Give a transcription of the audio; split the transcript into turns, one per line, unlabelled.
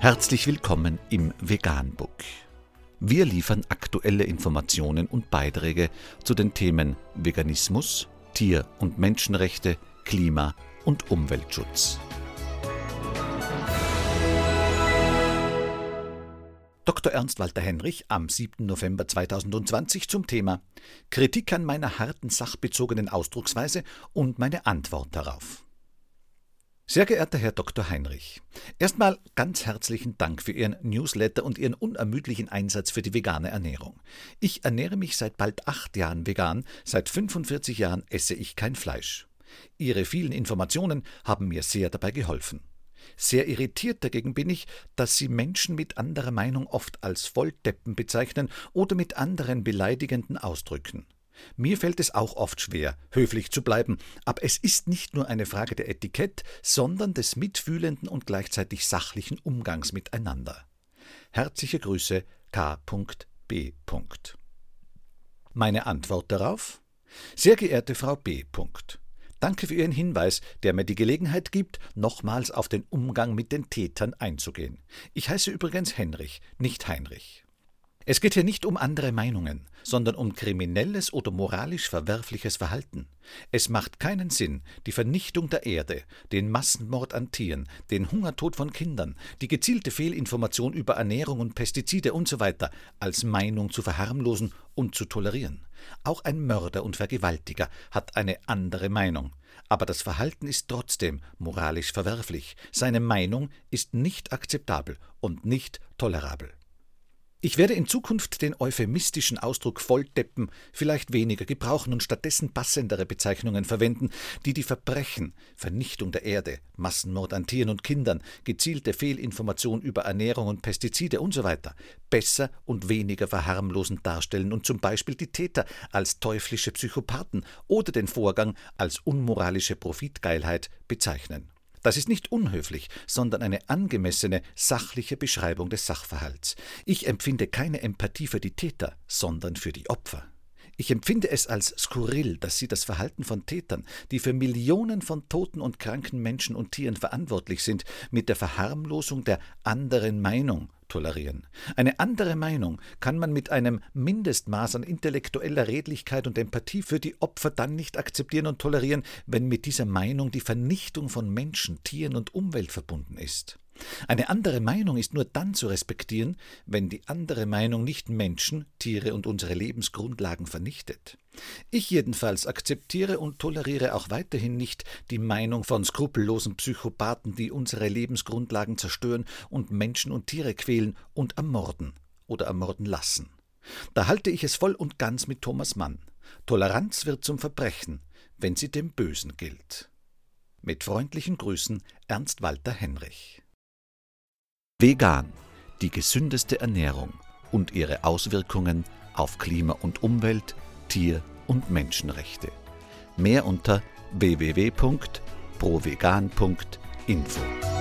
Herzlich willkommen im Veganbook. Wir liefern aktuelle Informationen und Beiträge zu den Themen Veganismus, Tier- und Menschenrechte, Klima- und Umweltschutz. Dr. Ernst Walter Henrich am 7. November 2020 zum Thema Kritik an meiner harten sachbezogenen Ausdrucksweise und meine Antwort darauf. Sehr geehrter Herr Dr. Heinrich, erstmal ganz herzlichen Dank für Ihren Newsletter und Ihren unermüdlichen Einsatz für die vegane Ernährung. Ich ernähre mich seit bald acht Jahren vegan, seit 45 Jahren esse ich kein Fleisch. Ihre vielen Informationen haben mir sehr dabei geholfen. Sehr irritiert dagegen bin ich, dass Sie Menschen mit anderer Meinung oft als Volldeppen bezeichnen oder mit anderen beleidigenden Ausdrücken. Mir fällt es auch oft schwer, höflich zu bleiben, aber es ist nicht nur eine Frage der Etikett, sondern des mitfühlenden und gleichzeitig sachlichen Umgangs miteinander. Herzliche Grüße K.B. Meine Antwort darauf? Sehr geehrte Frau B. Danke für Ihren Hinweis, der mir die Gelegenheit gibt, nochmals auf den Umgang mit den Tätern einzugehen. Ich heiße übrigens Henrich, nicht Heinrich. Es geht hier nicht um andere Meinungen, sondern um kriminelles oder moralisch verwerfliches Verhalten. Es macht keinen Sinn, die Vernichtung der Erde, den Massenmord an Tieren, den Hungertod von Kindern, die gezielte Fehlinformation über Ernährung und Pestizide usw. So als Meinung zu verharmlosen und zu tolerieren. Auch ein Mörder und Vergewaltiger hat eine andere Meinung. Aber das Verhalten ist trotzdem moralisch verwerflich. Seine Meinung ist nicht akzeptabel und nicht tolerabel. Ich werde in Zukunft den euphemistischen Ausdruck Volldeppen vielleicht weniger gebrauchen und stattdessen passendere Bezeichnungen verwenden, die die Verbrechen, Vernichtung der Erde, Massenmord an Tieren und Kindern, gezielte Fehlinformation über Ernährung und Pestizide usw. So besser und weniger verharmlosend darstellen und zum Beispiel die Täter als teuflische Psychopathen oder den Vorgang als unmoralische Profitgeilheit bezeichnen. Das ist nicht unhöflich, sondern eine angemessene, sachliche Beschreibung des Sachverhalts. Ich empfinde keine Empathie für die Täter, sondern für die Opfer. Ich empfinde es als skurril, dass sie das Verhalten von Tätern, die für Millionen von toten und kranken Menschen und Tieren verantwortlich sind, mit der Verharmlosung der anderen Meinung tolerieren. Eine andere Meinung kann man mit einem Mindestmaß an intellektueller Redlichkeit und Empathie für die Opfer dann nicht akzeptieren und tolerieren, wenn mit dieser Meinung die Vernichtung von Menschen, Tieren und Umwelt verbunden ist. Eine andere Meinung ist nur dann zu respektieren, wenn die andere Meinung nicht Menschen, Tiere und unsere Lebensgrundlagen vernichtet. Ich jedenfalls akzeptiere und toleriere auch weiterhin nicht die Meinung von skrupellosen Psychopathen, die unsere Lebensgrundlagen zerstören und Menschen und Tiere quälen und ermorden oder ermorden lassen. Da halte ich es voll und ganz mit Thomas Mann. Toleranz wird zum Verbrechen, wenn sie dem Bösen gilt. Mit freundlichen Grüßen Ernst Walter Henrich. Vegan, die gesündeste Ernährung und ihre Auswirkungen auf Klima und Umwelt, Tier- und Menschenrechte. Mehr unter www.provegan.info.